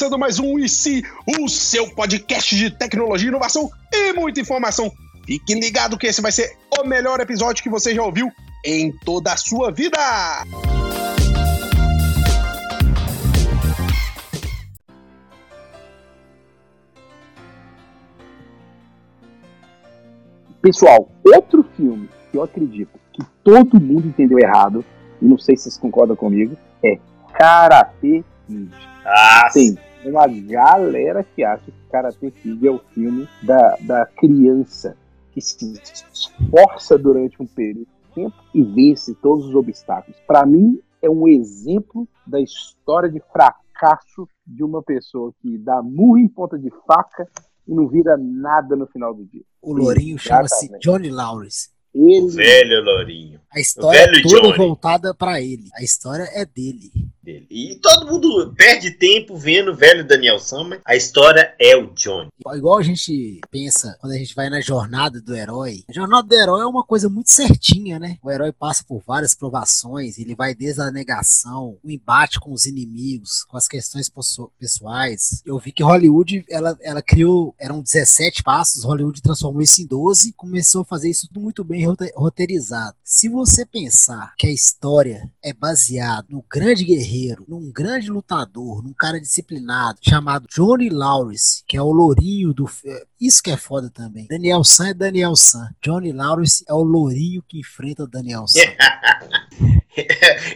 começando mais um IC, o seu podcast de tecnologia, inovação e muita informação. Fique ligado que esse vai ser o melhor episódio que você já ouviu em toda a sua vida. Pessoal, outro filme que eu acredito que todo mundo entendeu errado, e não sei se vocês concordam comigo, é Karate Kid. Ah, Tem uma galera que acha que Karate Kid é o filme da, da criança que se esforça durante um período de tempo e vence todos os obstáculos. Para mim, é um exemplo da história de fracasso de uma pessoa que dá murro em ponta de faca e não vira nada no final do dia. O Lourinho chama-se. Johnny Lawrence. Ele Velho Lourinho. A história velho é toda Johnny. voltada pra ele. A história é dele. Dele. E todo mundo perde tempo vendo o velho Daniel Summer. A história é o Johnny. Igual a gente pensa quando a gente vai na jornada do herói. A jornada do herói é uma coisa muito certinha, né? O herói passa por várias provações, ele vai desde a negação, o embate com os inimigos, com as questões pessoais. Eu vi que Hollywood, ela, ela criou, eram 17 passos, Hollywood transformou isso em 12 e começou a fazer isso tudo muito bem rote- roteirizado. Se você pensar que a história é baseada no grande guerreiro, num grande lutador, num cara disciplinado, chamado Johnny Lawrence, que é o lourinho do. Isso que é foda também. Daniel San é Daniel San. Johnny Lawrence é o lourinho que enfrenta Daniel San.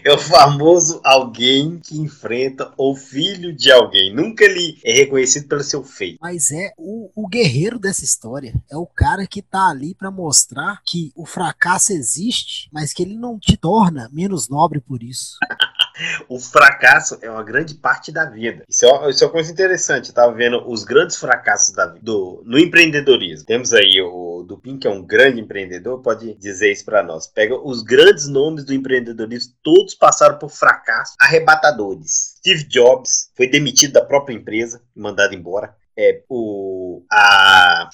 É o famoso alguém que enfrenta o filho de alguém. Nunca ele é reconhecido pelo seu feito. Mas é o, o guerreiro dessa história. É o cara que tá ali pra mostrar que o fracasso existe, mas que ele não te torna menos nobre por isso. O fracasso é uma grande parte da vida. Isso é uma, isso é uma coisa interessante. Eu tava vendo os grandes fracassos da, do, no empreendedorismo. Temos aí o Dupin, que é um grande empreendedor, pode dizer isso para nós. Pega os grandes nomes do empreendedorismo, todos passaram por fracassos arrebatadores. Steve Jobs foi demitido da própria empresa, mandado embora. É, o. A.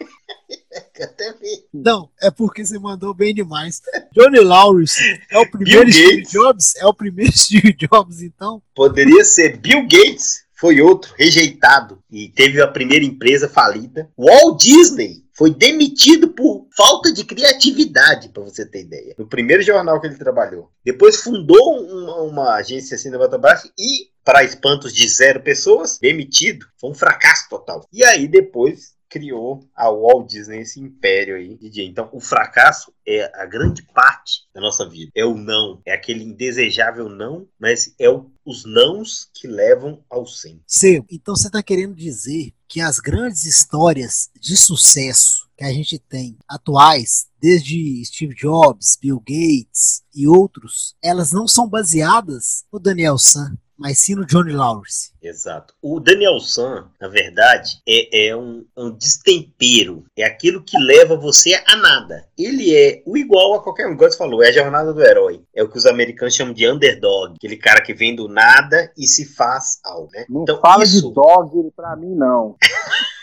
Até vi. Não, é porque você mandou bem demais. Johnny Lawrence é o primeiro Steve. Jobs? É o primeiro Steve Jobs, então? Poderia ser Bill Gates, foi outro, rejeitado. E teve a primeira empresa falida. Walt Disney foi demitido por falta de criatividade, para você ter ideia. No primeiro jornal que ele trabalhou. Depois fundou uma, uma agência cinematográfica e, para espantos de zero pessoas, demitido. Foi um fracasso total. E aí depois criou a Walt Disney, esse império aí de. Então, o fracasso é a grande parte da nossa vida. É o não, é aquele indesejável não, mas é o- os nãos que levam ao sim. Seu, então você está querendo dizer que as grandes histórias de sucesso que a gente tem atuais, desde Steve Jobs, Bill Gates e outros, elas não são baseadas no Daniel San, mas sim no Johnny Lawrence. Exato. O Daniel San, na verdade, é, é um, um destempero. É aquilo que leva você a nada. Ele é o igual a qualquer um. Igual você falou, é a jornada do herói. É o que os americanos chamam de underdog. Aquele cara que vem do nada e se faz algo, né? não então, fala isso, de dog pra mim, não.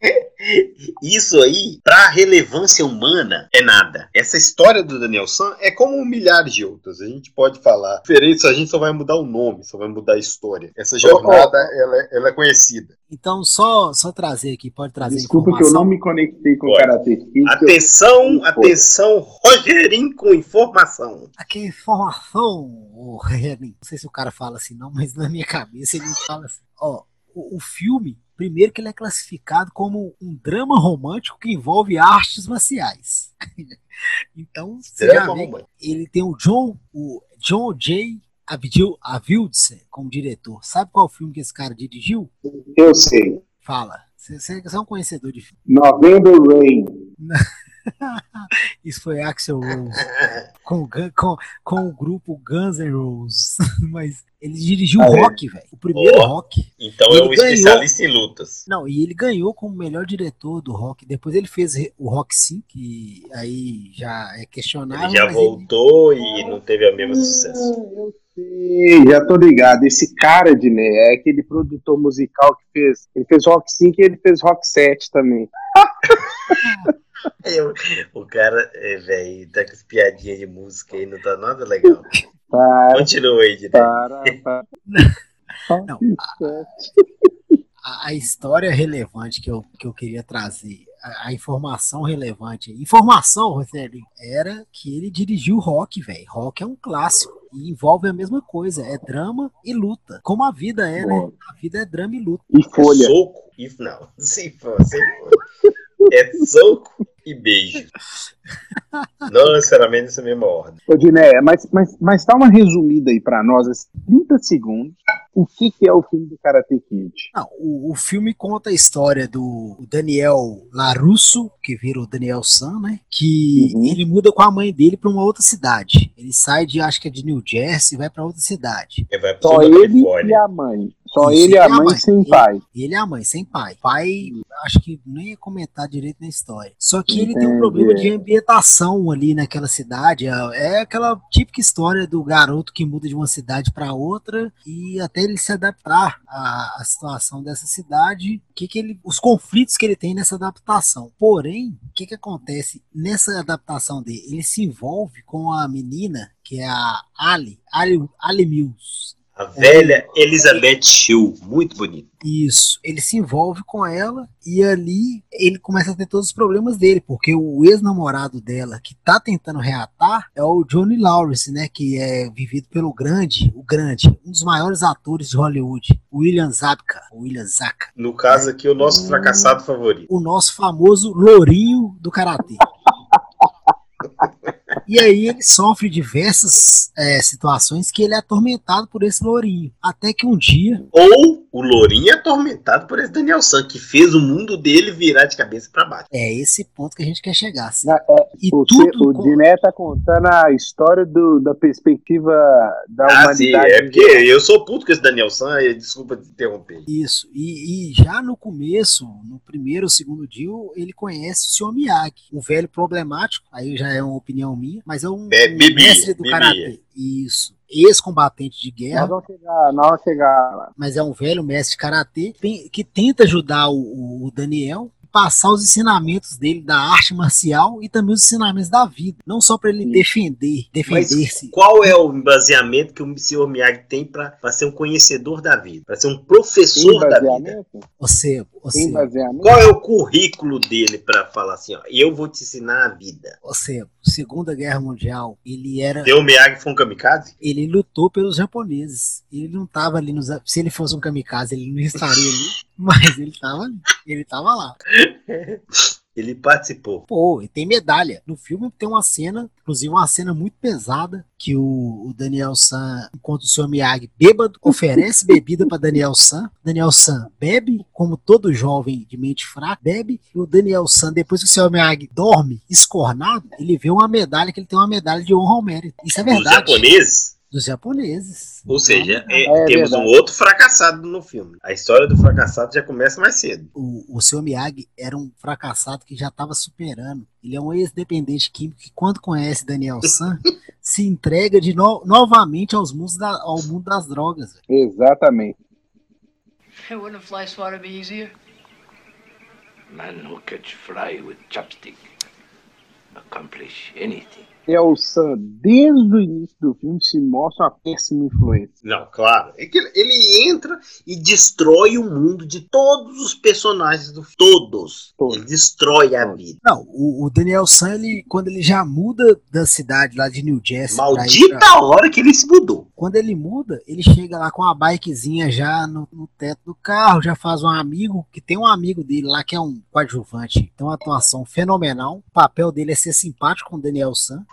Isso aí, pra relevância humana, é nada. Essa história do Daniel San é como milhares de outras. A gente pode falar. Diferente, a gente só vai mudar o nome, só vai mudar a história. Essa jornada, ela, é- ela é conhecida. Então, só, só trazer aqui, pode trazer Desculpa que eu não me conectei com o Pode. Karate Kid. que eu- Atenção, atenção, Rogerinho com informação. Aqui é informação, Renan. Não sei se o cara fala assim, não, mas na minha cabeça ele fala assim. Ó, o, o filme, primeiro que ele é classificado como um drama romântico que envolve artes marciais. então, você já vê, ele tem o John, o John J. Avildsen Avildsen como diretor. Sabe qual filme que esse cara dirigiu? Eu sei. Fala. Você, você você é um conhecedor de filme. November Rain. Isso foi Axel Rose. com, com, com o grupo Guns N' Roses. Mas ele dirigiu Ah, o é? Rock, velho. O primeiro Ó. Rock. Então Ele é um ganhou. especialista em lutas. Não, e ele ganhou como melhor diretor do Rock. Depois ele fez o Rock 5, que aí já é questionável. Ele já mas voltou e não teve o mesmo sucesso. Ah, eu sei, já tô ligado. Esse cara de né, é aquele produtor musical que fez. Ele fez Rock 5 e ele fez Rock 7 também. Eu- o cara, é, velho, tá com as piadinhas de música aí, não tá nada legal. Para, Continua aí, para, para. Não, a, a história relevante que eu, que eu queria trazer, a, a informação relevante, informação, Rogério, era que ele dirigiu Rock, velho. Rock é um clássico e envolve a mesma coisa, é drama e luta. Como a vida é, né? Boa. A vida é drama e luta. E folha. Soco e. Não, sem for, sem for. É soco e beijo. Não necessariamente nessa mesma ordem. Ô, Diné, mas, mas, mas dá uma resumida aí pra nós, assim, 30 segundos, o que, que é o filme do Karate Kid? Não, o, o filme conta a história do Daniel Larusso, que vira o Daniel San, né? Que Uhum. ele muda com a mãe dele pra uma outra cidade. Ele sai de, acho que é de New Jersey e vai pra outra cidade. Ele vai pro Só ele e a mãe. Só ele e a mãe mãe. sem pai. Ele é a mãe, sem pai. Pai, acho que nem ia comentar direito na história. Só que ele tem um Entendi. problema de ambientação ali naquela cidade. É é aquela típica história do garoto que muda de uma cidade para outra e até ele se adaptar à, à situação dessa cidade, que que ele, os conflitos que ele tem nessa adaptação. Porém, o que, que acontece nessa adaptação dele? Ele se envolve com a menina que é a Ali, Ali, Ali Mills. A velha Elizabeth Shue, muito bonita. Isso, ele se envolve com ela e ali ele começa a ter todos os problemas dele, porque o ex-namorado dela que tá tentando reatar é o Johnny Lawrence, né, que é vivido pelo grande, o grande, um dos maiores atores de Hollywood, William Zabka, William Zaka, No caso aqui, o nosso fracassado favorito. o nosso famoso lourinho do karatê. E aí ele sofre diversas é, situações que ele é atormentado por esse lourinho. Até que um dia Ou o Lourinho é atormentado por esse Daniel San, que fez o mundo dele virar de cabeça pra baixo. é esse ponto que a gente quer chegar. assim. Na- é, E o tudo o com- Diné tá contando a história do- da perspectiva da Ah, sim, humanidade. é porque eu sou puto com esse Daniel San, e desculpa te interromper. Isso, e, e já no começo, no primeiro ou segundo dia, ele conhece o Sr. Miyagi, um velho problemático, aí já é uma opinião minha, mas é um, Be- um bebia, mestre do bebia. karatê. Isso, ex-combatente de Nós guerra, vamos chegar, nós vamos chegar lá. mas é um velho mestre de karatê que tenta ajudar o, o Daniel passar os ensinamentos dele da arte marcial e também os ensinamentos da vida, não só para ele Sim. defender, defender-se. qual é o baseamento que o senhor Miyagi tem pra pra ser um conhecedor da vida? Pra ser um professor da vida? Você, você, baseamento? Qual é o currículo dele pra falar assim, ó, eu vou te ensinar a vida? você, Segunda Guerra Mundial, ele era Seu Miyagi foi um kamikaze? ele lutou pelos japoneses. Ele não tava ali nos. Se ele fosse um kamikaze, ele não estaria ali. Mas ele tava ali. Ele tava lá. Ele participou. Pô, e tem medalha. No filme tem uma cena, inclusive uma cena muito pesada, que o, o Daniel San, enquanto o Sr. Miyagi bêbado, oferece bebida para Daniel San. Daniel San bebe, como todo jovem de mente fraca, bebe. E o Daniel San, depois que o Sr. Miyagi dorme, escornado, ele vê uma medalha, que ele tem uma medalha de honra ao mérito. Isso é verdade. japoneses, Dos japoneses. ou seja, é- É temos um verdade. outro fracassado no filme. A história do fracassado já começa mais cedo. o, o seu Miyagi era um fracassado que já estava superando. Ele é um ex-dependente químico que, quando conhece Daniel San, se entrega de no- novamente aos mundos da- ao mundo das drogas. Exatamente. Wouldn't a fly swatter be easier? Man who catch fly with chopstick accomplish anything. É o Sam, desde o início do filme, se mostra uma péssima influência. Não, claro. É que ele- entra e destrói o mundo de todos os personagens do todos. Todos. Ele destrói a Todos. vida. Não, o, o Daniel San, ele, quando ele já muda da cidade lá de New Jersey, Maldita pra- hora que ele se mudou. quando ele muda, ele chega lá com a bikezinha já no, no teto do carro, já faz um amigo, que tem um amigo dele lá que é um coadjuvante, tem uma atuação fenomenal. O papel dele é ser simpático com o Daniel San.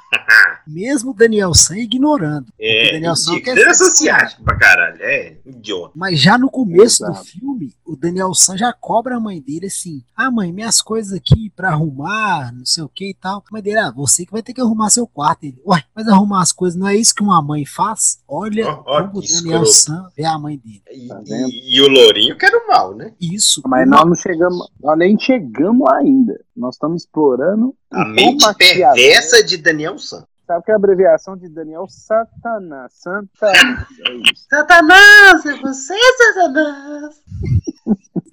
Mesmo o Daniel San ignorando. É, O Daniel San quer é ser sociático pra caralho. É, idiota. Mas já no começo Exato. do filme, o Daniel San já cobra a mãe dele assim: Ah, mãe, minhas coisas aqui pra arrumar, não sei o que e tal. A mãe dele, ah, você que vai ter que arrumar seu quarto. Ele, uai, mas arrumar as coisas não é isso que uma mãe faz? Olha Ó, ó, como o que Daniel escroto. San vê a mãe dele. E, Tá e- e o Lourinho quer o mal, né? Isso. Mas nós não chegamos, nós nem chegamos ainda. Nós estamos explorando A mente perversa de Daniel San. Sabe que é a abreviação de Daniel Satanás? Satanás. É isso. Satanás, é você, Satanás.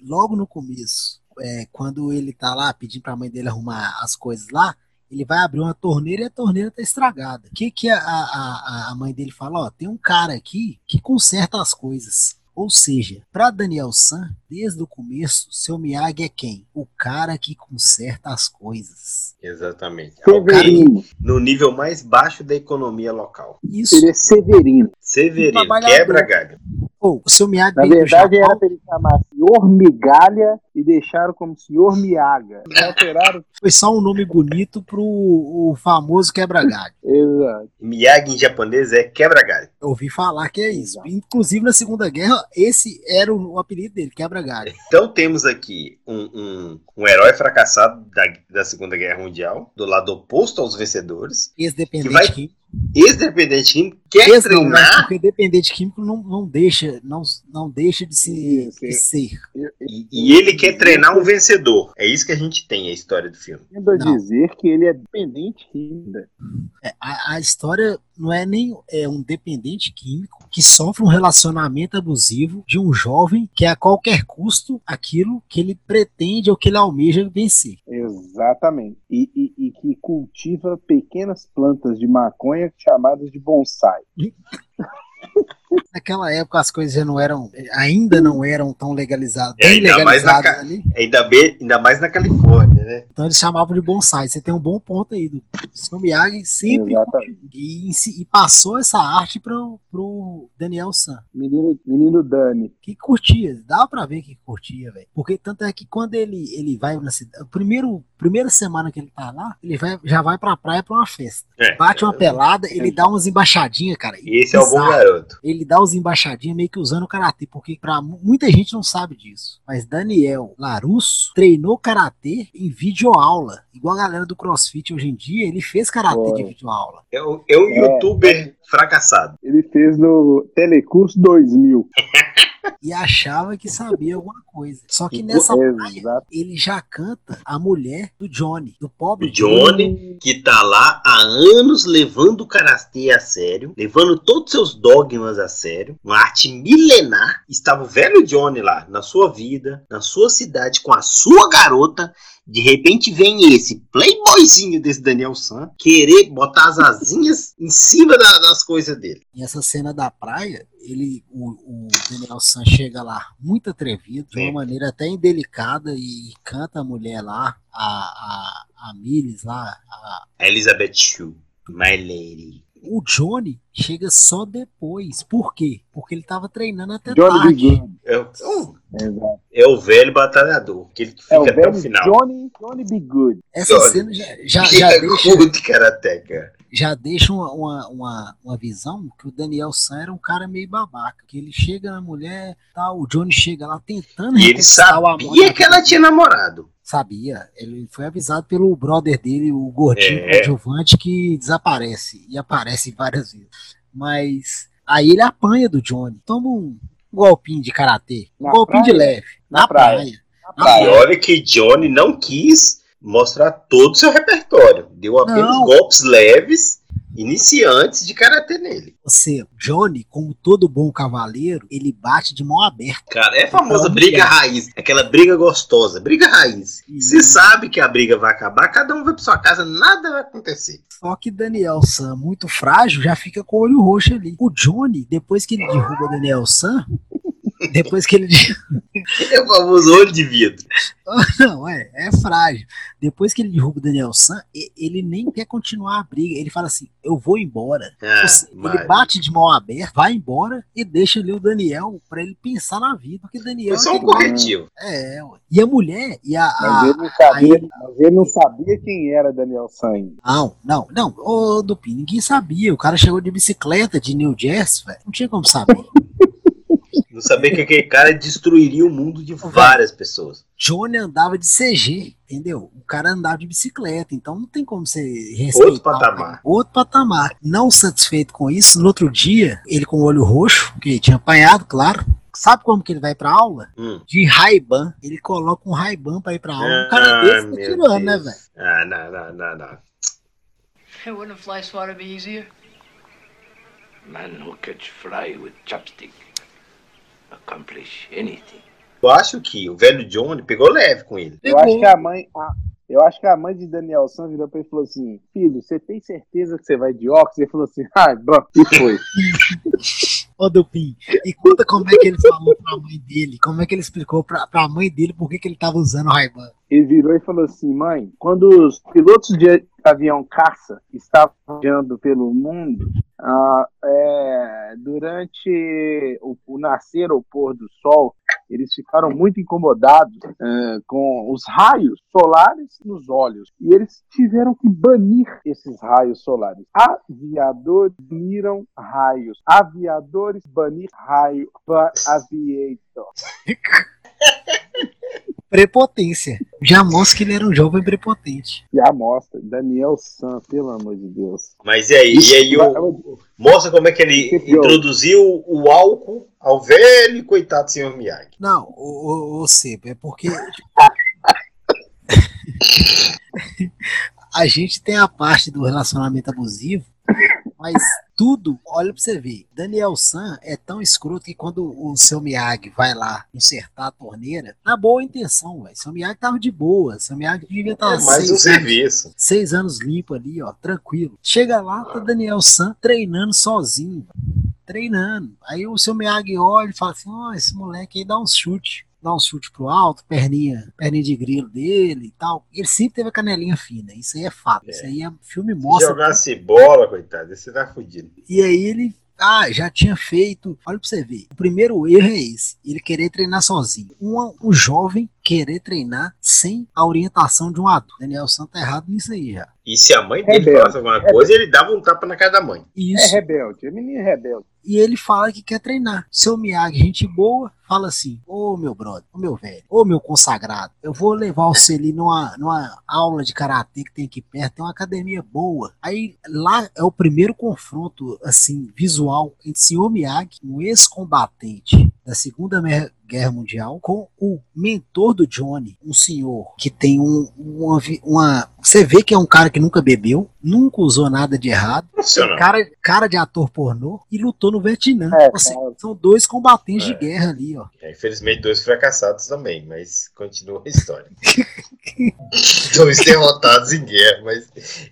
logo no começo, é, quando ele tá lá pedindo pra mãe dele arrumar as coisas lá, ele vai abrir uma torneira e a torneira tá estragada. O que que a, a, a- a mãe dele fala? Ó, tem um cara aqui que conserta as coisas. Ou seja, para Daniel San, desde o começo, seu Miyagi é quem? O cara que conserta as coisas. Exatamente. É Severino. no nível mais baixo da economia local. Isso. Ele é Severino. Severino, quebra galho. Pô, o seu Miyagi Na verdade, Japão, era pra ele chamar Senhor Migalha e deixaram como Senhor Miaga. Alteraram. foi só um nome bonito pro o famoso quebra-galho. Exato. Miyagi em japonês é quebra galho. Eu ouvi falar que é isso. Exato. Inclusive na Segunda Guerra, esse era o, o apelido dele, quebra-galho. Então temos aqui um, um, um herói fracassado da, da Segunda Guerra Mundial, do lado oposto aos vencedores, Ex-dependente Que vai- químico. ex-dependente químico, quer Ex não, né? treinar Porque dependente químico não, não deixa, não, não deixa de se de isso. Ser. e, e ele quer treinar um vencedor. É isso que a gente tem, a história do filme. Tendo a dizer que ele é dependente ainda. É, a, a história não é nem é um dependente químico que sofre um relacionamento abusivo de um jovem que a qualquer custo aquilo que ele pretende ou que ele almeja vencer. Exatamente. E, e- e que cultiva pequenas plantas de maconha chamadas de bonsai. Naquela época as coisas já não eram, ainda não eram tão legalizadas, É, bem ainda mais na legalizadas ali. Ainda, bem, ainda mais na Califórnia, né? Então eles chamavam de bonsai. Você tem um bom ponto aí. Do seu Miyagi sempre e, e passou essa arte pro, pro Daniel San. Menino, menino Dani. que curtia, dava pra ver que curtia, velho. Porque tanto é que quando ele, ele vai na cidade, primeiro primeira semana que ele tá lá, ele vai, já vai pra praia pra uma festa. É. Bate uma pelada, ele dá umas embaixadinhas, cara. E esse é o bom bizarro. garoto. Ele dá umas embaixadinhas meio que usando o karatê, porque pra mu- muita gente não sabe disso. Mas Daniel Larusso treinou karatê em videoaula. Igual a galera do CrossFit hoje em dia, ele fez karatê de videoaula. É, um- é um É. youtuber fracassado. Ele fez no Telecurso 2000. E achava que sabia alguma coisa. Só que nessa praia, Exato. ele já canta a mulher do Johnny, do pobre O Johnny, que tá lá há anos levando o karatê a sério, levando todos seus dogmas a sério, uma arte milenar. Estava o velho Johnny lá, na sua vida, na sua cidade, com a sua garota. De repente vem esse playboyzinho desse Daniel San querer botar as asinhas em cima da- das coisas dele. E essa cena da praia, ele, o, o Daniel San chega lá muito atrevido, de uma maneira até indelicada, e canta a mulher lá, a, a, a Miles lá. A Elizabeth Shue, my lady. O Johnny chega só depois. Por quê? Porque ele tava treinando até Johnny tarde. Bigode. É o, Exato. é o velho batalhador, aquele que É fica o até o final. Johnny, Johnny Bigode. Essa Johnny. cena já, já, já é deixa, muito karateca. Já deixa uma, uma, uma, uma visão que o Daniel San era um cara meio babaca. Que ele chega na mulher, tá, o Johnny chega lá tentando E ele reconquistar o amor sabia que ela vida tinha namorado. Sabia. Ele foi avisado pelo brother dele, o gordinho É. coadjuvante, que desaparece. E aparece várias vezes. Mas aí ele apanha do Johnny. Toma um golpinho de karatê. Um Na golpinho de praia? leve. Na Na, praia. praia. Na praia. E olha que Johnny não quis mostrar todo o seu repertório. Deu apenas Não. golpes leves, iniciantes de karatê nele. Você, Johnny, como todo bom cavaleiro, ele bate de mão aberta. Cara, é a famosa Então, briga é. raiz. Aquela briga gostosa. Briga raiz. Uhum. Você sabe que a briga vai acabar, cada um vai pra sua casa, nada vai acontecer. Só que Daniel San, muito frágil, já fica com o olho roxo ali. O Johnny, depois que ele derruba Daniel San, depois que ele. É o famoso olho de vidro. Não, é, é frágil. Depois que ele derruba o Daniel San, ele nem quer continuar a briga. Ele fala assim: eu vou embora. Ah, Ou seja, ele bate de mão aberta, vai embora e deixa ali o Daniel pra ele pensar na vida. Porque Daniel. Foi só é um aquele- corretivo. É. E a mulher, e a. Mas a- ele não sabia, aí- mas ele não sabia quem era Daniel San. ainda. Não, não, não. Ô, Dupin, ninguém sabia. O cara chegou de bicicleta de New Jersey, velho. Não tinha como saber. Não sabia que aquele cara destruiria o mundo de várias pessoas. Johnny andava de CG, entendeu? O cara andava de bicicleta, então não tem como você respeitar. Outro patamar. Outro patamar. Não satisfeito com isso, no outro dia, ele com o olho roxo, que tinha apanhado, claro. Sabe como que ele vai pra aula? Hum. De Ray-Ban. Ele coloca um Ray-Ban pra ir pra aula. Um cara Ah, desse tá tirando, né, Deus. velho? Ah, não, não, não, não. Wouldn't a fly swatter be easier? Man who catch fly with chopstick accomplish anything. Eu acho que o velho Johnny pegou leve com ele. Eu acho que a mãe, a- Eu acho que a mãe de Daniel San virou pra ele e falou assim: Filho, você tem certeza que você vai de óculos? Ele falou assim: Ah, bom, e foi. Ô, Dupin, e conta como é que ele falou pra mãe dele, como é que ele explicou pra, pra mãe dele por que, que ele tava usando o Ray-Ban. Ele virou e falou assim: Mãe, quando os pilotos de avião caça estavam viajando pelo mundo, ah, é, durante o, o nascer ou pôr do sol, eles ficaram muito incomodados é, com os raios solares nos olhos. E eles tiveram que banir esses raios solares. Aviadores baniram raios. Aviadores banir raio. Aviator. Prepotência. Já mostra que ele era um jovem prepotente. Já mostra. Daniel San, pelo amor de Deus. Mas e aí? E aí o, mostra como é que ele Que introduziu o álcool ao velho e coitado senhor Miyagi. Não, o, o, o Sebo, é porque. a gente tem a parte do relacionamento abusivo, mas tudo, olha pra você ver. Daniel San é tão escroto que quando o seu Miyagi vai lá consertar a torneira, na boa intenção, velho. Seu Miyagi tava de boa. Seu Miyagi devia estar É mais um serviço. seis anos limpo ali, ó, tranquilo. Chega lá, tá Daniel San treinando sozinho, treinando. Aí o seu Miyagi olha e fala assim: ó, esse moleque aí dá um chute. Dá um chute pro alto, perninha, perninha de grilo dele e tal. Ele sempre teve a canelinha fina. Isso aí é fato. Isso aí é filme Se mostra. jogasse bola, coitado, você tá fudido. E aí ele ah, já tinha feito. Olha pra você ver. O primeiro erro é esse: ele querer treinar sozinho. Um, um jovem querer treinar sem a orientação de um adulto. Daniel Santos tá errado nisso aí já. E se a mãe dele Rebelde. falasse alguma coisa, ele dava um tapa na cara da mãe. É Isso. rebelde, é menino rebelde. E ele fala que quer treinar. Seu Miyagi, gente boa, fala assim: Ô meu brother, ô meu velho, ô meu consagrado, eu vou levar você ali numa, numa aula de karatê que tem aqui perto, tem uma academia boa. Aí lá é o primeiro confronto, assim, visual entre senhor Miyagi, um ex-combatente da Segunda Guerra Mundial, com o mentor do Johnny, um senhor que tem um, uma, uma. Você vê que é um cara que nunca bebeu, nunca usou nada de errado cara, cara de ator pornô e lutou no Vietnã. É, Assim, cara. são dois combatentes É. de guerra ali, ó. É, infelizmente, dois fracassados também, mas continua a história. dois derrotados em guerra, mas.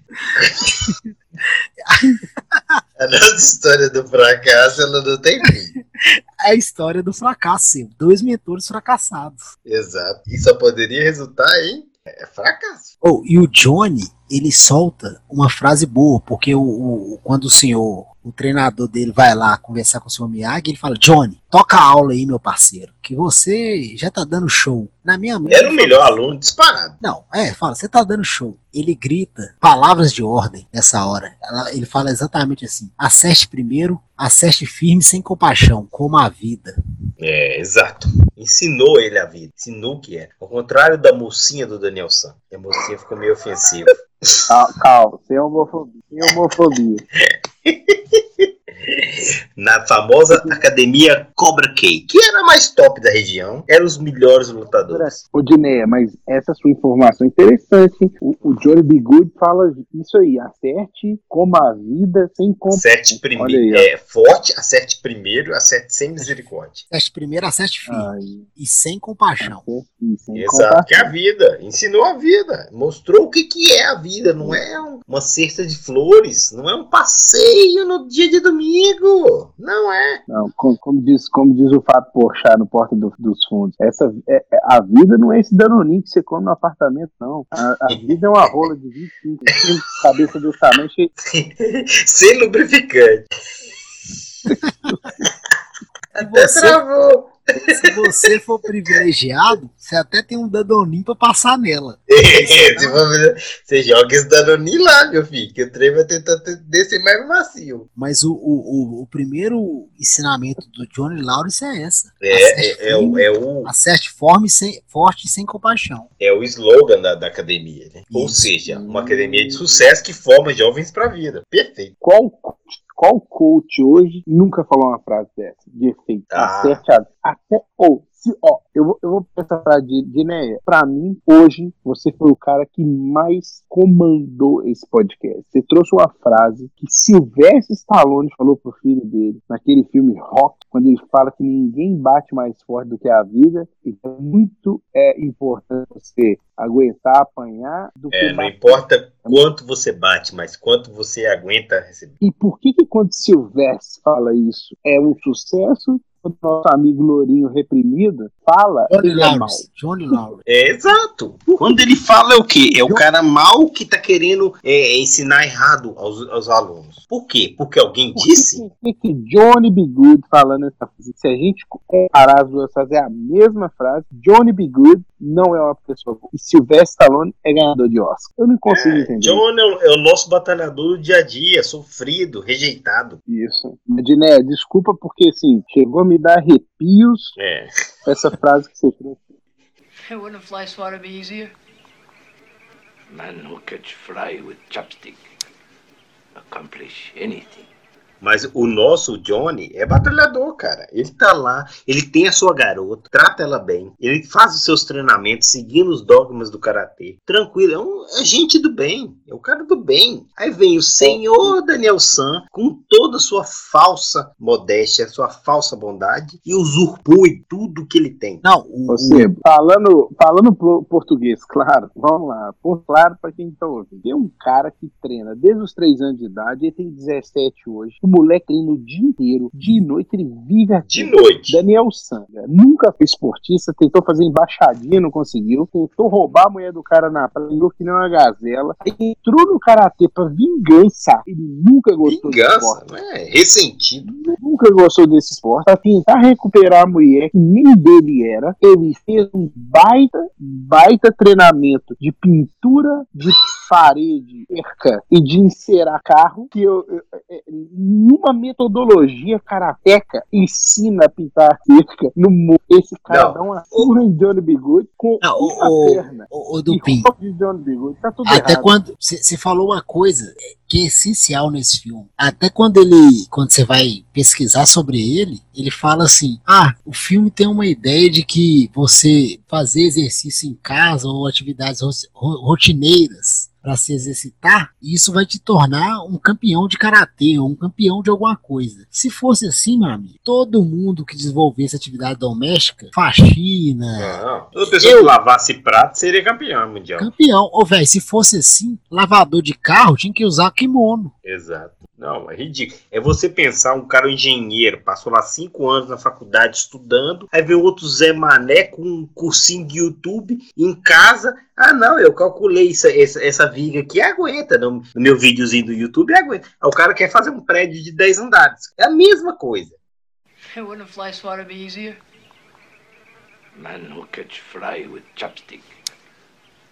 a nossa história do fracasso, ela não tem fim. É a história do fracasso, dois mentores fracassados. Exato. E só poderia resultar em é, fracasso. Oh, e o Johnny, ele solta uma frase boa, porque o, o- quando o senhor, o treinador dele vai lá conversar com o senhor Miyagi, ele fala, Johnny, toca a aula aí, meu parceiro, que você já tá dando show. Na minha mente, Era o melhor fala, aluno disparado. Não, é, fala, você tá dando show. Ele grita palavras de ordem nessa hora. Ela- ele fala exatamente assim: acerte primeiro, acerte firme, sem compaixão, como a vida. É, exato. Ensinou ele a vida. Ensinou o que é. Ao contrário da mocinha do Daniel San. E a mocinha ficou meio ofensiva. Calma, calma, sem homofobia. Sem homofobia. Na famosa academia Cobra Kai, que era a mais top da região, eram os melhores lutadores. Ô, Dineia, mas essa sua informação é interessante. hein? O, o Johnny B. Good fala isso aí. Acerte como a vida sem compaixão. Acerte primeiro. É forte, acerte primeiro, acerte sem misericórdia. Acerte primeiro, acerte firme. Ai, E sem compaixão. acerte e sem Exato, que é compaixão. a vida. Ensinou a vida. Mostrou o que, que é a vida. Não é um- uma cesta de flores. Não é um passeio no dia de domingo. Não é. Não, como, como diz, como diz o Fábio Porchat no Porta do- dos Fundos, essa, é- é- a vida não é esse danoninho que você come no apartamento, não. A, a vida é uma rola de 25 centímetros, cabeça desse tamanho, cheia Sem lubrificante. Até você- travou. Se você for privilegiado, você até tem um dadoninho pra passar nela. Você joga esse danoninho lá, meu filho, que o trem vai tentar te- descer mais macio. Mas o, o, o, o primeiro ensinamento do Johnny Lawrence é essa. É, é, é, o, é, o, Acerte forme sem, forte e sem compaixão. é o slogan da, da academia, né? Ou Isso. seja, uma academia de sucesso que forma jovens pra vida. Perfeito. Qual, qual coach hoje nunca falou uma frase dessa? De efeito. Ah. Acerte a. Até. Ou, se, ó, eu vou, eu vou pegar essa frase de, de Neia. Pra mim, hoje, você foi o cara que mais comandou esse podcast. Você trouxe uma frase que Sylvester Stallone falou pro filho dele naquele filme Rock. Quando ele fala que ninguém bate mais forte do que a vida, e é muito é, importante você aguentar apanhar do É, que não importa quanto você bate, mas quanto você aguenta receber. E por que que quando Silvestre fala isso é um sucesso? Quando nosso amigo Lourinho reprimido fala, Johnny ele é mal. Lawrence. Johnny Lawrence. É, exato. Quando ele fala é o quê? É o cara mal que tá querendo é, ensinar errado aos, aos alunos. Por quê? Porque alguém Por que disse? que, que Johnny B. Good falando essa frase? Se a gente comparar as duas frases, é a mesma frase. Johnny B. Good não é uma pessoa boa. E Sylvester Stallone é ganhador de Oscar. Eu não consigo É, entender John é o, é o nosso batalhador do dia a dia, sofrido, rejeitado. isso. Diné, desculpa porque assim, chegou a me dar arrepios É. essa frase que você trouxe. Wouldn't a fly swatter be easier? Man who catch fly with chopstick accomplish anything. Mas o nosso Johnny é batalhador, cara. Ele tá lá, ele tem a sua garota, trata ela bem, ele faz os seus treinamentos seguindo os dogmas do karatê. Tranquilo, é, um, é gente do bem, é o cara do bem. Aí vem o senhor Daniel San com toda a sua falsa modéstia, sua falsa bondade e usurpou em tudo que ele tem. Não, o, Você, falando, falando português, claro, vamos lá, por claro pra quem tá ouvindo. Tem um cara que treina desde os 3 anos de idade, ele tem 17 hoje. O moleque treina o dia inteiro, de noite ele vive aqui. De noite. Daniel Sandra nunca foi esportista, tentou fazer embaixadinha, não conseguiu. Tentou roubar a mulher do cara na praia, que nem uma gazela. Entrou no karatê pra vingança. Ele nunca gostou de Vingança, esporte. né? Ressentido. Nunca gostou desse esporte. Pra tentar recuperar a mulher que nem dele era, ele fez um baita, baita treinamento de pintura de parede, cerca e de encerar carro, que eu, eu- é, nenhuma metodologia karateca ensina a pintar cerca no mundo. Esse cara Não. dá uma surra em Johnny Bigood com Não, uma o- perna. o, o Johnny Bigood. Tá tudo Até errado. quando você falou uma coisa que é essencial nesse filme. Até quando ele, quando você vai pesquisar sobre ele, ele fala assim: "Ah, o filme tem uma ideia de que você fazer exercício em casa ou atividades ro- ro- rotineiras para se exercitar, isso vai te tornar um campeão de karatê ou um campeão de alguma coisa. Se fosse assim, meu amigo, todo mundo que desenvolvesse atividade doméstica, faxina, Não. Toda pessoa Eu- que lavasse prato seria campeão mundial. Campeão. Ô, velho, se fosse assim, lavador de carro tinha que usar kimono. Exato. Não, é ridículo. É você pensar um cara um engenheiro, passou lá cinco anos na faculdade estudando, aí vem outro Zé Mané com um cursinho de YouTube em casa. Ah, não, eu calculei essa, essa, essa viga aqui, aguenta. No, no meu videozinho do YouTube, aguenta. Aí o cara quer fazer um prédio de 10 andares. É a mesma coisa. Wouldn't a fly swatter be easier? Man who catch fly with chopstick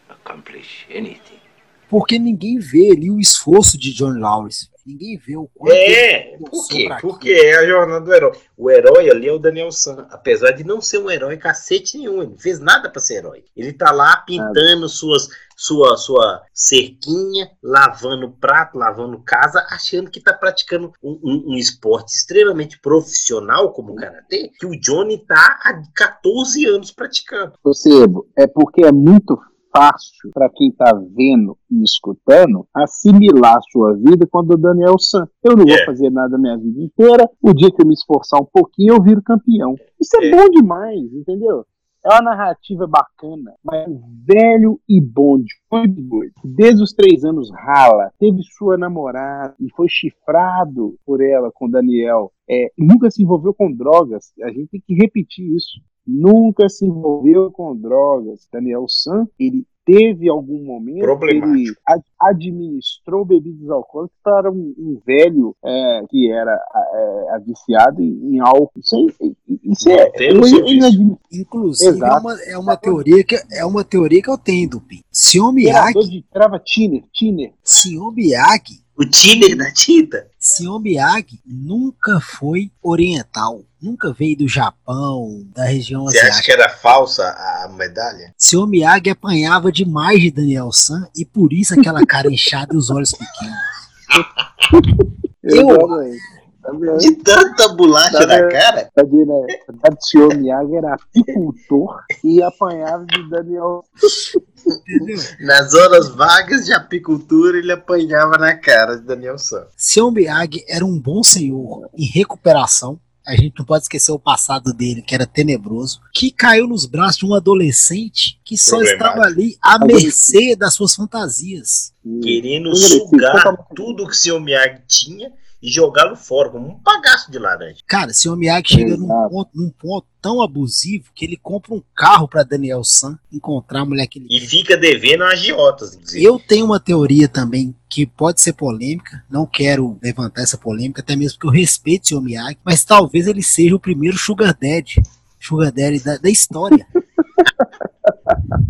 accomplish anything. Porque ninguém vê ali o esforço de John Lawrence. Ninguém vê o quanto É, por quê? Porque é a jornada do herói. O herói ali é o Daniel San, apesar de não ser um herói cacete nenhum, ele não fez nada pra ser herói. Ele tá lá pintando suas, sua, sua cerquinha, lavando prato, lavando casa, achando que tá praticando um, um- um esporte extremamente profissional como o karatê, que o Johnny tá há 14 anos praticando. Percebo, é porque é muito fácil para quem tá vendo e escutando assimilar a sua vida quando o Daniel San. Eu não vou É. fazer nada a minha vida inteira, o dia que eu me esforçar um pouquinho eu viro campeão. Isso é, É. bom demais, entendeu? É uma narrativa bacana, mas velho e bom de doido, desde os três anos rala, teve sua namorada e foi chifrado por ela com Daniel. É, nunca se envolveu com drogas. A gente tem que repetir isso nunca se envolveu com drogas. Daniel San, ele teve algum momento ele ad- administrou bebidas alcoólicas para um, um velho é, que era é, viciado em, em álcool. Isso, é- isso é, é inadmissível. Inclusive, é Exato. uma, é, uma teoria que, é uma teoria que eu tenho, Dupin. Senhor Miyagi, de trava Tiner, Tiner. senhor Miyagi, O Tiner da tinta? senhor Miyagi nunca foi oriental. Nunca veio do Japão, da região Você acha que asiática. era falsa a medalha? Senhor Miyagi apanhava demais de Daniel San e por isso aquela cara inchada e os olhos pequenos. Eu- Exatamente. De tanta bolacha na cara? Vendo, né? O senhor Miyagi era apicultor e apanhava de Daniel? Nas horas vagas de apicultura, ele apanhava na cara de Daniel San. Senhor Miyagi era um bom senhor em recuperação. a gente não pode esquecer o passado dele, que era tenebroso, que caiu nos braços de um adolescente que só estava ali à mercê das suas fantasias. Querendo sugar tudo que o seu Miyagi tinha e jogá-lo fora, como um bagaço de laranja. Cara, se o Miyagi chega num ponto, num ponto tão abusivo que ele compra um carro pra Daniel San encontrar a mulher que ele E fica devendo a agiotas, inclusive. Eu tenho uma teoria também que pode ser polêmica, não quero levantar essa polêmica, até mesmo porque eu respeito o Sr. Miyagi, mas talvez ele seja o primeiro Sugar Daddy, Sugar Daddy da, da história.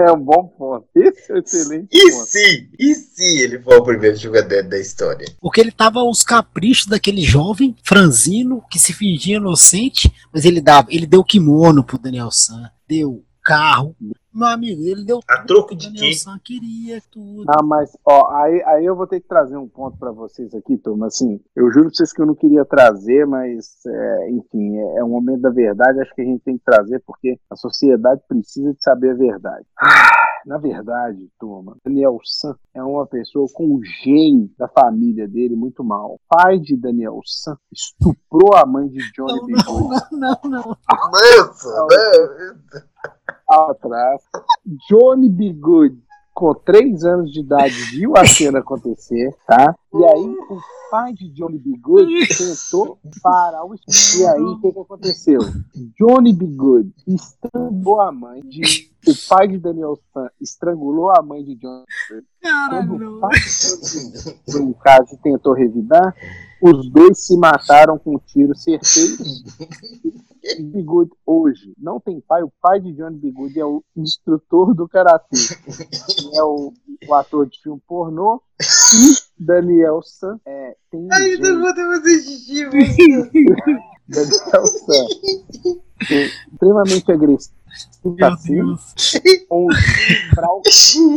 É um bom ponto. Esse é um excelente E ponto. se, e se ele for o primeiro jogador da história? Porque ele tava aos caprichos daquele jovem franzino que se fingia inocente, mas ele dava, ele deu kimono pro Daniel San, deu carro. Meu amigo, ele deu A tudo troco que o de Daniel quê? San queria, tudo. Ah, mas, ó, aí, aí eu vou ter que trazer um ponto pra vocês aqui, turma. Assim, eu juro pra vocês que eu não queria trazer, mas, é, enfim, é, é um momento da verdade, acho que a gente tem que trazer, porque a sociedade precisa de saber a verdade. Ah, na verdade, turma, Daniel San é uma pessoa com um gene da família dele muito mal. Pai de Daniel San estuprou a mãe de Johnny Não, B. não, não, não, não. Nossa, né? Atrás. Johnny B. Good, com 3 anos de idade, viu a cena acontecer, tá? E aí, o pai de Johnny B. Good tentou parar o. E aí, o que, que aconteceu? Johnny B. Good estrangulou a mãe de. O pai de Daniel San estrangulou a mãe de Johnny Caralho, quando o pai de no caso, tentou revidar, os dois se mataram com tiros certeiros. Bigode hoje não tem pai. O pai de Johnny Bigode é o instrutor do karatê. é o, o ator de filme pornô. E Daniel San é, tem Ai, eu gênio. não vou fazer xixi. Daniel San é extremamente agressivo. Assim, Deus. onde Frau-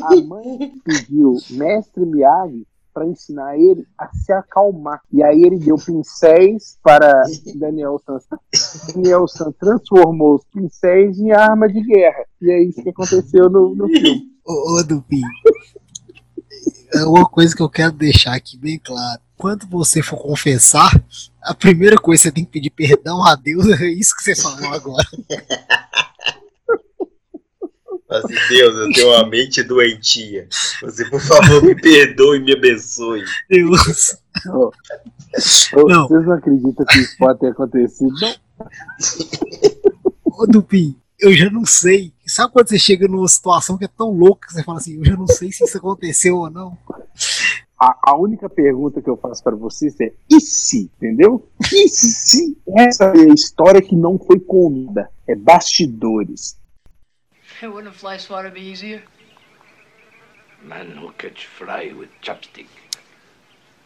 a mãe pediu mestre Miyagi para ensinar ele a se acalmar. E aí ele deu pincéis para Daniel San. Daniel San transformou os pincéis em arma de guerra. E é isso que aconteceu no, no filme. Ô, ô Dupin, é uma coisa que eu quero deixar aqui bem claro. Quando você for confessar, a primeira coisa que você tem que pedir perdão a Deus é isso que você falou agora. Mas, Deus, eu tenho uma mente doentia. Você, por favor, me perdoe e me abençoe. Deus. Ô, ô, Não. Vocês não acreditam que isso pode ter acontecido? Não. Ô Dupin, eu já não sei. Sabe quando você chega numa situação que é tão louca que você fala assim, eu já não sei se isso aconteceu ou não? A, a única pergunta que eu faço para vocês é: e se? Entendeu? E se? Essa é a história que não foi contada. É bastidores. Wouldn't a fly swatter be easier? Man who catch fly with chopstick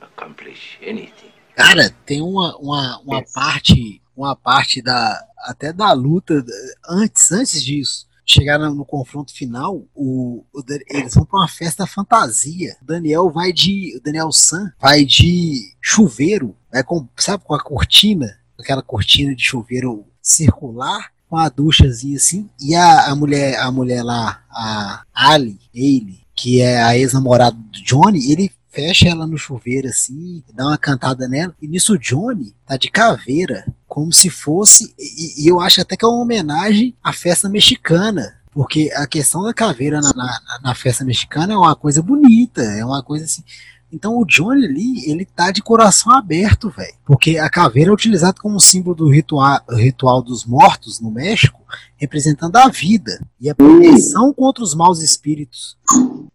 accomplish anything. Cara, tem uma, uma, uma parte, uma parte da até da luta antes, antes disso. Chegar no, no confronto final, o, o eles vão pra uma festa fantasia. O Daniel vai de. O Daniel San vai de chuveiro, vai com, sabe, com a cortina, aquela cortina de chuveiro circular, com a duchazinha assim, e a, a mulher, a mulher lá, a Ali, ele, que é a ex-namorada do Johnny, ele fecha ela no chuveiro assim, dá uma cantada nela, e nisso o Johnny tá de caveira, como se fosse, e, e eu acho até que é uma homenagem à festa mexicana, porque a questão da caveira na, na- na festa mexicana é uma coisa bonita, é uma coisa assim. Então o Johnny ali, ele tá de coração aberto, velho. Porque a caveira é utilizada como símbolo do ritual, ritual dos mortos no México, representando a vida e a proteção contra os maus espíritos.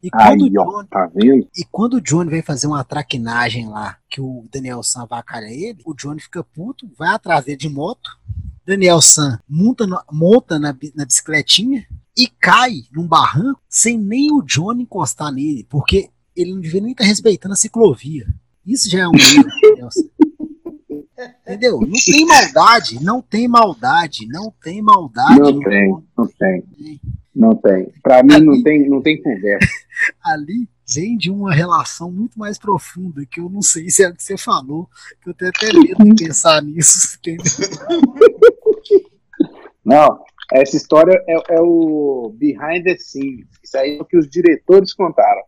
E quando, Aí, o ó, Johnny, tá e quando o Johnny vem fazer uma traquinagem lá, que o Daniel San avacalha ele, o Johnny fica puto, vai atrás dele de moto, Daniel San monta, no- monta na, na bicicletinha e cai num barranco sem nem o Johnny encostar nele, porque ele não devia nem estar respeitando a ciclovia. Isso já é um erro. Entendeu? Não tem maldade, não tem maldade, não tem maldade. Não tem, não tem. Não tem. Pra mim não tem, não tem conversa. ali vem de uma relação muito mais profunda, que eu não sei se é o que você falou, que eu tenho até medo de pensar nisso? Não, essa história é, é o behind the scenes. Isso aí é o que os diretores contaram.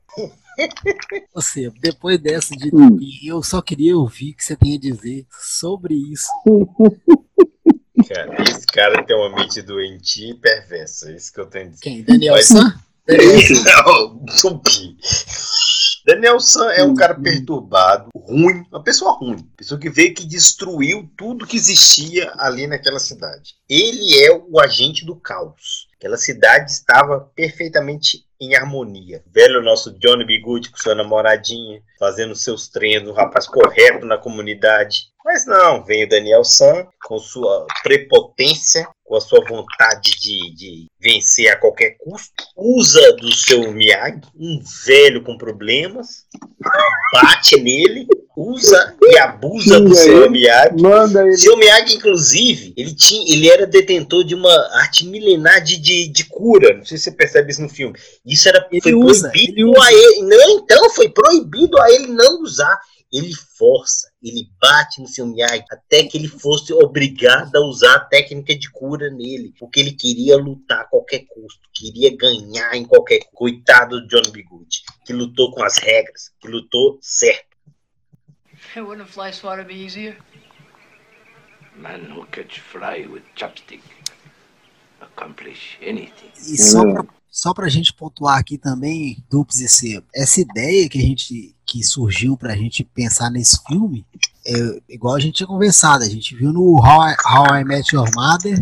Você, depois dessa de Hum. eu só queria ouvir o que você tem a dizer sobre isso. Cara, esse cara tem uma mente doentia e perversa. É isso que eu tenho a dizer. Quem? Daniel Mas- San? Daniel San? Não, Tupi. Daniel San é um cara perturbado, ruim, uma pessoa ruim. Pessoa que veio que destruiu tudo que existia ali naquela cidade. Ele é o agente do caos. Aquela cidade estava perfeitamente em harmonia. Velho nosso Johnny Bigude com sua namoradinha, fazendo seus treinos, um rapaz correto na comunidade. Mas não, vem o Daniel San com sua prepotência, com a sua vontade de, de vencer a qualquer custo. Usa do seu Miyagi, um velho com problemas, bate nele, usa e abusa do seu ele. Miyagi. Manda ele. Seu Miyagi, inclusive, ele, tinha, ele era detentor de uma arte milenar de, de, de cura. Não sei se você percebe isso no filme. Isso era, Ele foi usa, proibido ele a ele. Não, então, foi proibido a ele não usar. Ele força, ele bate no seu Miyagi até que ele fosse obrigado a usar a técnica de cura nele. Porque ele queria lutar a qualquer custo, queria ganhar em qualquer Coitado do John Bigude, que lutou com as regras, que lutou certo. Wouldn't a fly swatter be easier? Man who catch fly with chopstick accomplish anything. E só pra, só pra gente pontuar aqui também, Dupes e Sebo, essa ideia que a gente que surgiu pra gente pensar nesse filme, é igual a gente tinha conversado, a gente viu no How I, How I Met Your Mother,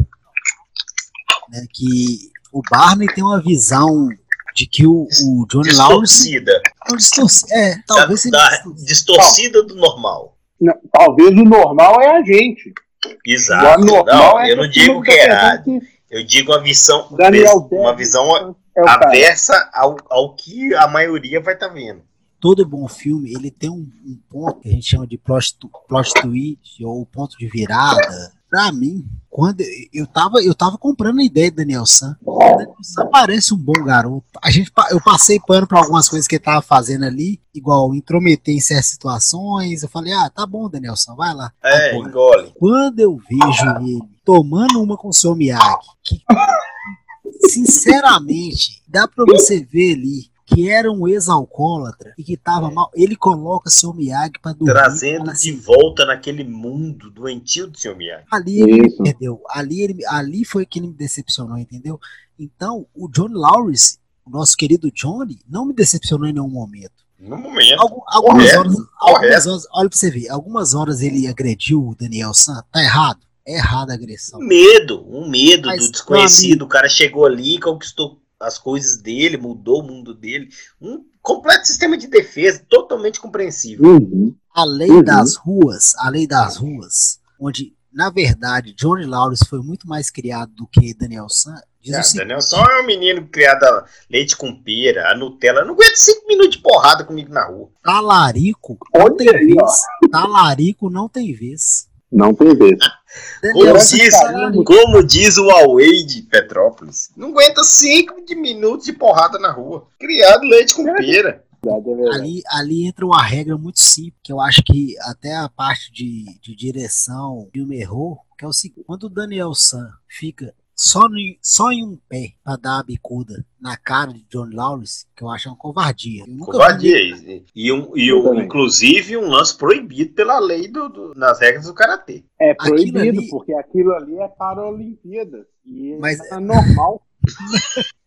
né, que o Barney tem uma visão de que o, o Johnny Lawrence Distorcida. não distorce, é, talvez seja da, distorcido. distorcida do normal. Não, talvez o normal é a gente. O Exato. Não, é eu não digo que é errado. que Eu digo uma visão, Daniel uma visão é aversa ao, ao que a maioria vai estar vendo. todo bom filme ele tem um, um ponto que a gente chama de plot, plot twist ou ponto de virada. Pra mim, quando eu- tava, eu tava comprando a ideia do Daniel San. O Daniel San parece um bom garoto. A gente, eu passei pano pra algumas coisas que ele tava fazendo ali, igual intrometer em certas situações. Eu falei, ah, tá bom, Daniel San, vai lá. É, Agora, engole. quando eu vejo ele tomando uma com o seu Miyagi, que sinceramente dá pra você ver ali que era um ex-alcoólatra e que tava mal, ele coloca seu Miyagi pra dormir. Trazendo fala de assim, volta naquele mundo doentio do seu Miyagi. ali ele me Isso. perdeu, ali, ele, ali foi que ele me decepcionou, entendeu? Então, o John Lawrence, o nosso querido Johnny, não me decepcionou em nenhum momento. No momento. Algu- algumas, Correto, horas, algumas correto. horas, olha pra você ver, algumas horas ele agrediu o Daniel San, tá errado? É errada a agressão. Um medo, um medo Mas, do desconhecido. O cara chegou ali, conquistou as coisas dele, mudou o mundo dele. Um completo sistema de defesa, totalmente compreensível. Uhum. A lei Uhum. das ruas, a lei das ruas, onde, na verdade, Johnny Lawrence foi muito mais criado do que Daniel San, diz Ah, o seguinte, Daniel só é um menino criado a leite com pera, a Nutella. Não aguenta cinco minutos de porrada comigo na rua. talarico não Olha tem aí, ó. vez. Talarico não tem vez. Não tem vez. Como Daniel diz, como diz o Huawei de Petrópolis, não aguenta cinco de minutos de porrada na rua. Criado leite com pera. É ali, ali entra uma regra muito simples, que eu acho que até a parte de, de direção o filme errou, que é o seguinte, quando o Daniel San fica só, no, só em um pé pra dar a bicuda na cara de John Lawrence, que eu acho uma covardia. Nunca vi Covardia. E, e um, e um, inclusive um lance proibido pela lei do, do- nas regras do Karatê. É Aquilo proibido, ali- porque aquilo ali é para a Olimpíada. E Mas- é normal.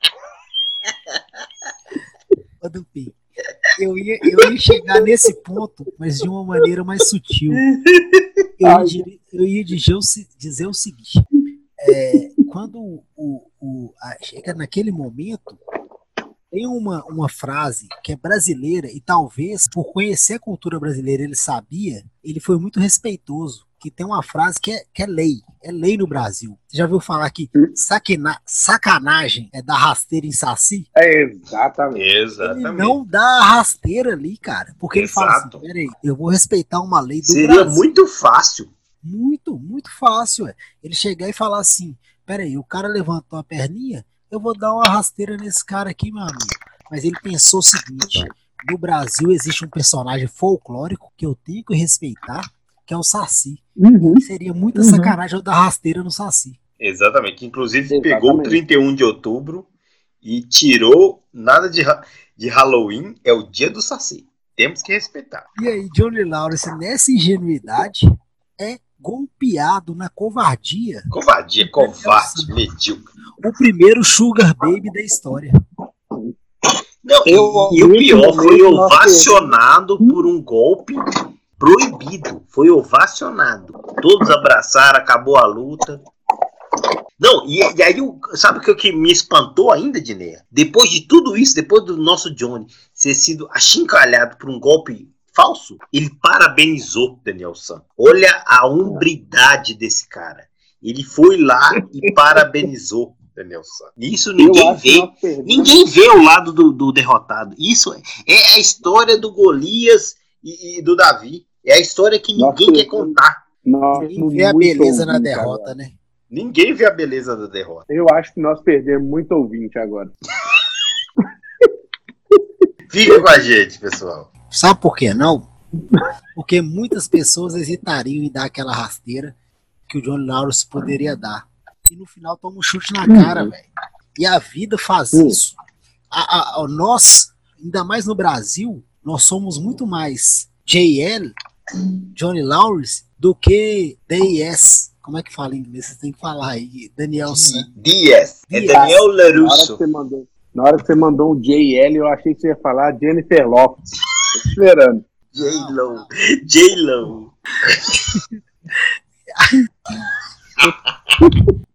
Ô, Dupin, eu ia, eu ia chegar nesse ponto, mas de uma maneira mais sutil. Eu ia, eu ia dizer, o, se- dizer o seguinte: é, quando o, o- o- a- chega naquele momento, tem uma, uma frase que é brasileira, e talvez por conhecer a cultura brasileira ele sabia, ele foi muito respeitoso. Que tem uma frase que é, que é lei, é lei no Brasil. Você já ouviu falar que saquena- sacanagem é dar rasteira em saci? É, exatamente. Ele não dá rasteira ali, cara. Porque ele fala Exato. assim: peraí, eu vou respeitar uma lei do Seria Brasil. muito fácil. Muito, muito fácil. É. Ele chegar e falar assim: peraí, o cara levantou a perninha, eu vou dar uma rasteira nesse cara aqui, meu amigo. Mas ele pensou o seguinte: no Brasil existe um personagem folclórico que eu tenho que respeitar, que é o Saci. Uhum. E seria muita Uhum. sacanagem eu dar rasteira no Saci. Exatamente. que Inclusive Exatamente. pegou o 31 de outubro e tirou nada de. de Halloween é o dia do Saci. Temos que respeitar. E aí, Johnny Lawrence, nessa ingenuidade, é golpeado na covardia. Covardia, covarde, medíocre. O primeiro Sugar Baby da história. Não, Eu- e, e o pior, foi ovacionado por um golpe proibido. Foi ovacionado. Todos abraçaram, acabou a luta. Não, e, e aí, o- sabe o que, que me espantou ainda, Dineia? Depois de tudo isso, depois do nosso Johnny ser sido achincalhado por um golpe falso, ele parabenizou Daniel San. Olha a umbridade desse cara. Ele foi lá e parabenizou Daniel San. Isso ninguém vê. Ninguém vê o lado do, do derrotado. Isso é, é a história do Golias e, e do Davi. É a história que ninguém quer perdemos. contar. Ninguém vê a beleza na derrota, agora. né? Ninguém vê a beleza da derrota. Eu acho que nós perdemos muito ouvinte agora. Fica com a gente, pessoal. Sabe por que não? Porque muitas pessoas hesitariam em dar aquela rasteira que o John Lawrence poderia dar. E no final toma um chute na cara, velho. E a vida faz Hum. isso. A, a- a- nós, ainda mais no Brasil, nós somos muito mais JL, Johnny Lawrence, do que DIS. Como é que fala em inglês? Você tem que falar aí. Daniel San. Dias. É. Daniel Na hora, que Larusso. você mandou, na hora que você mandou um JL, eu achei que você ia falar Jennifer Lopes. Esperando. J-Lo. J-Lo.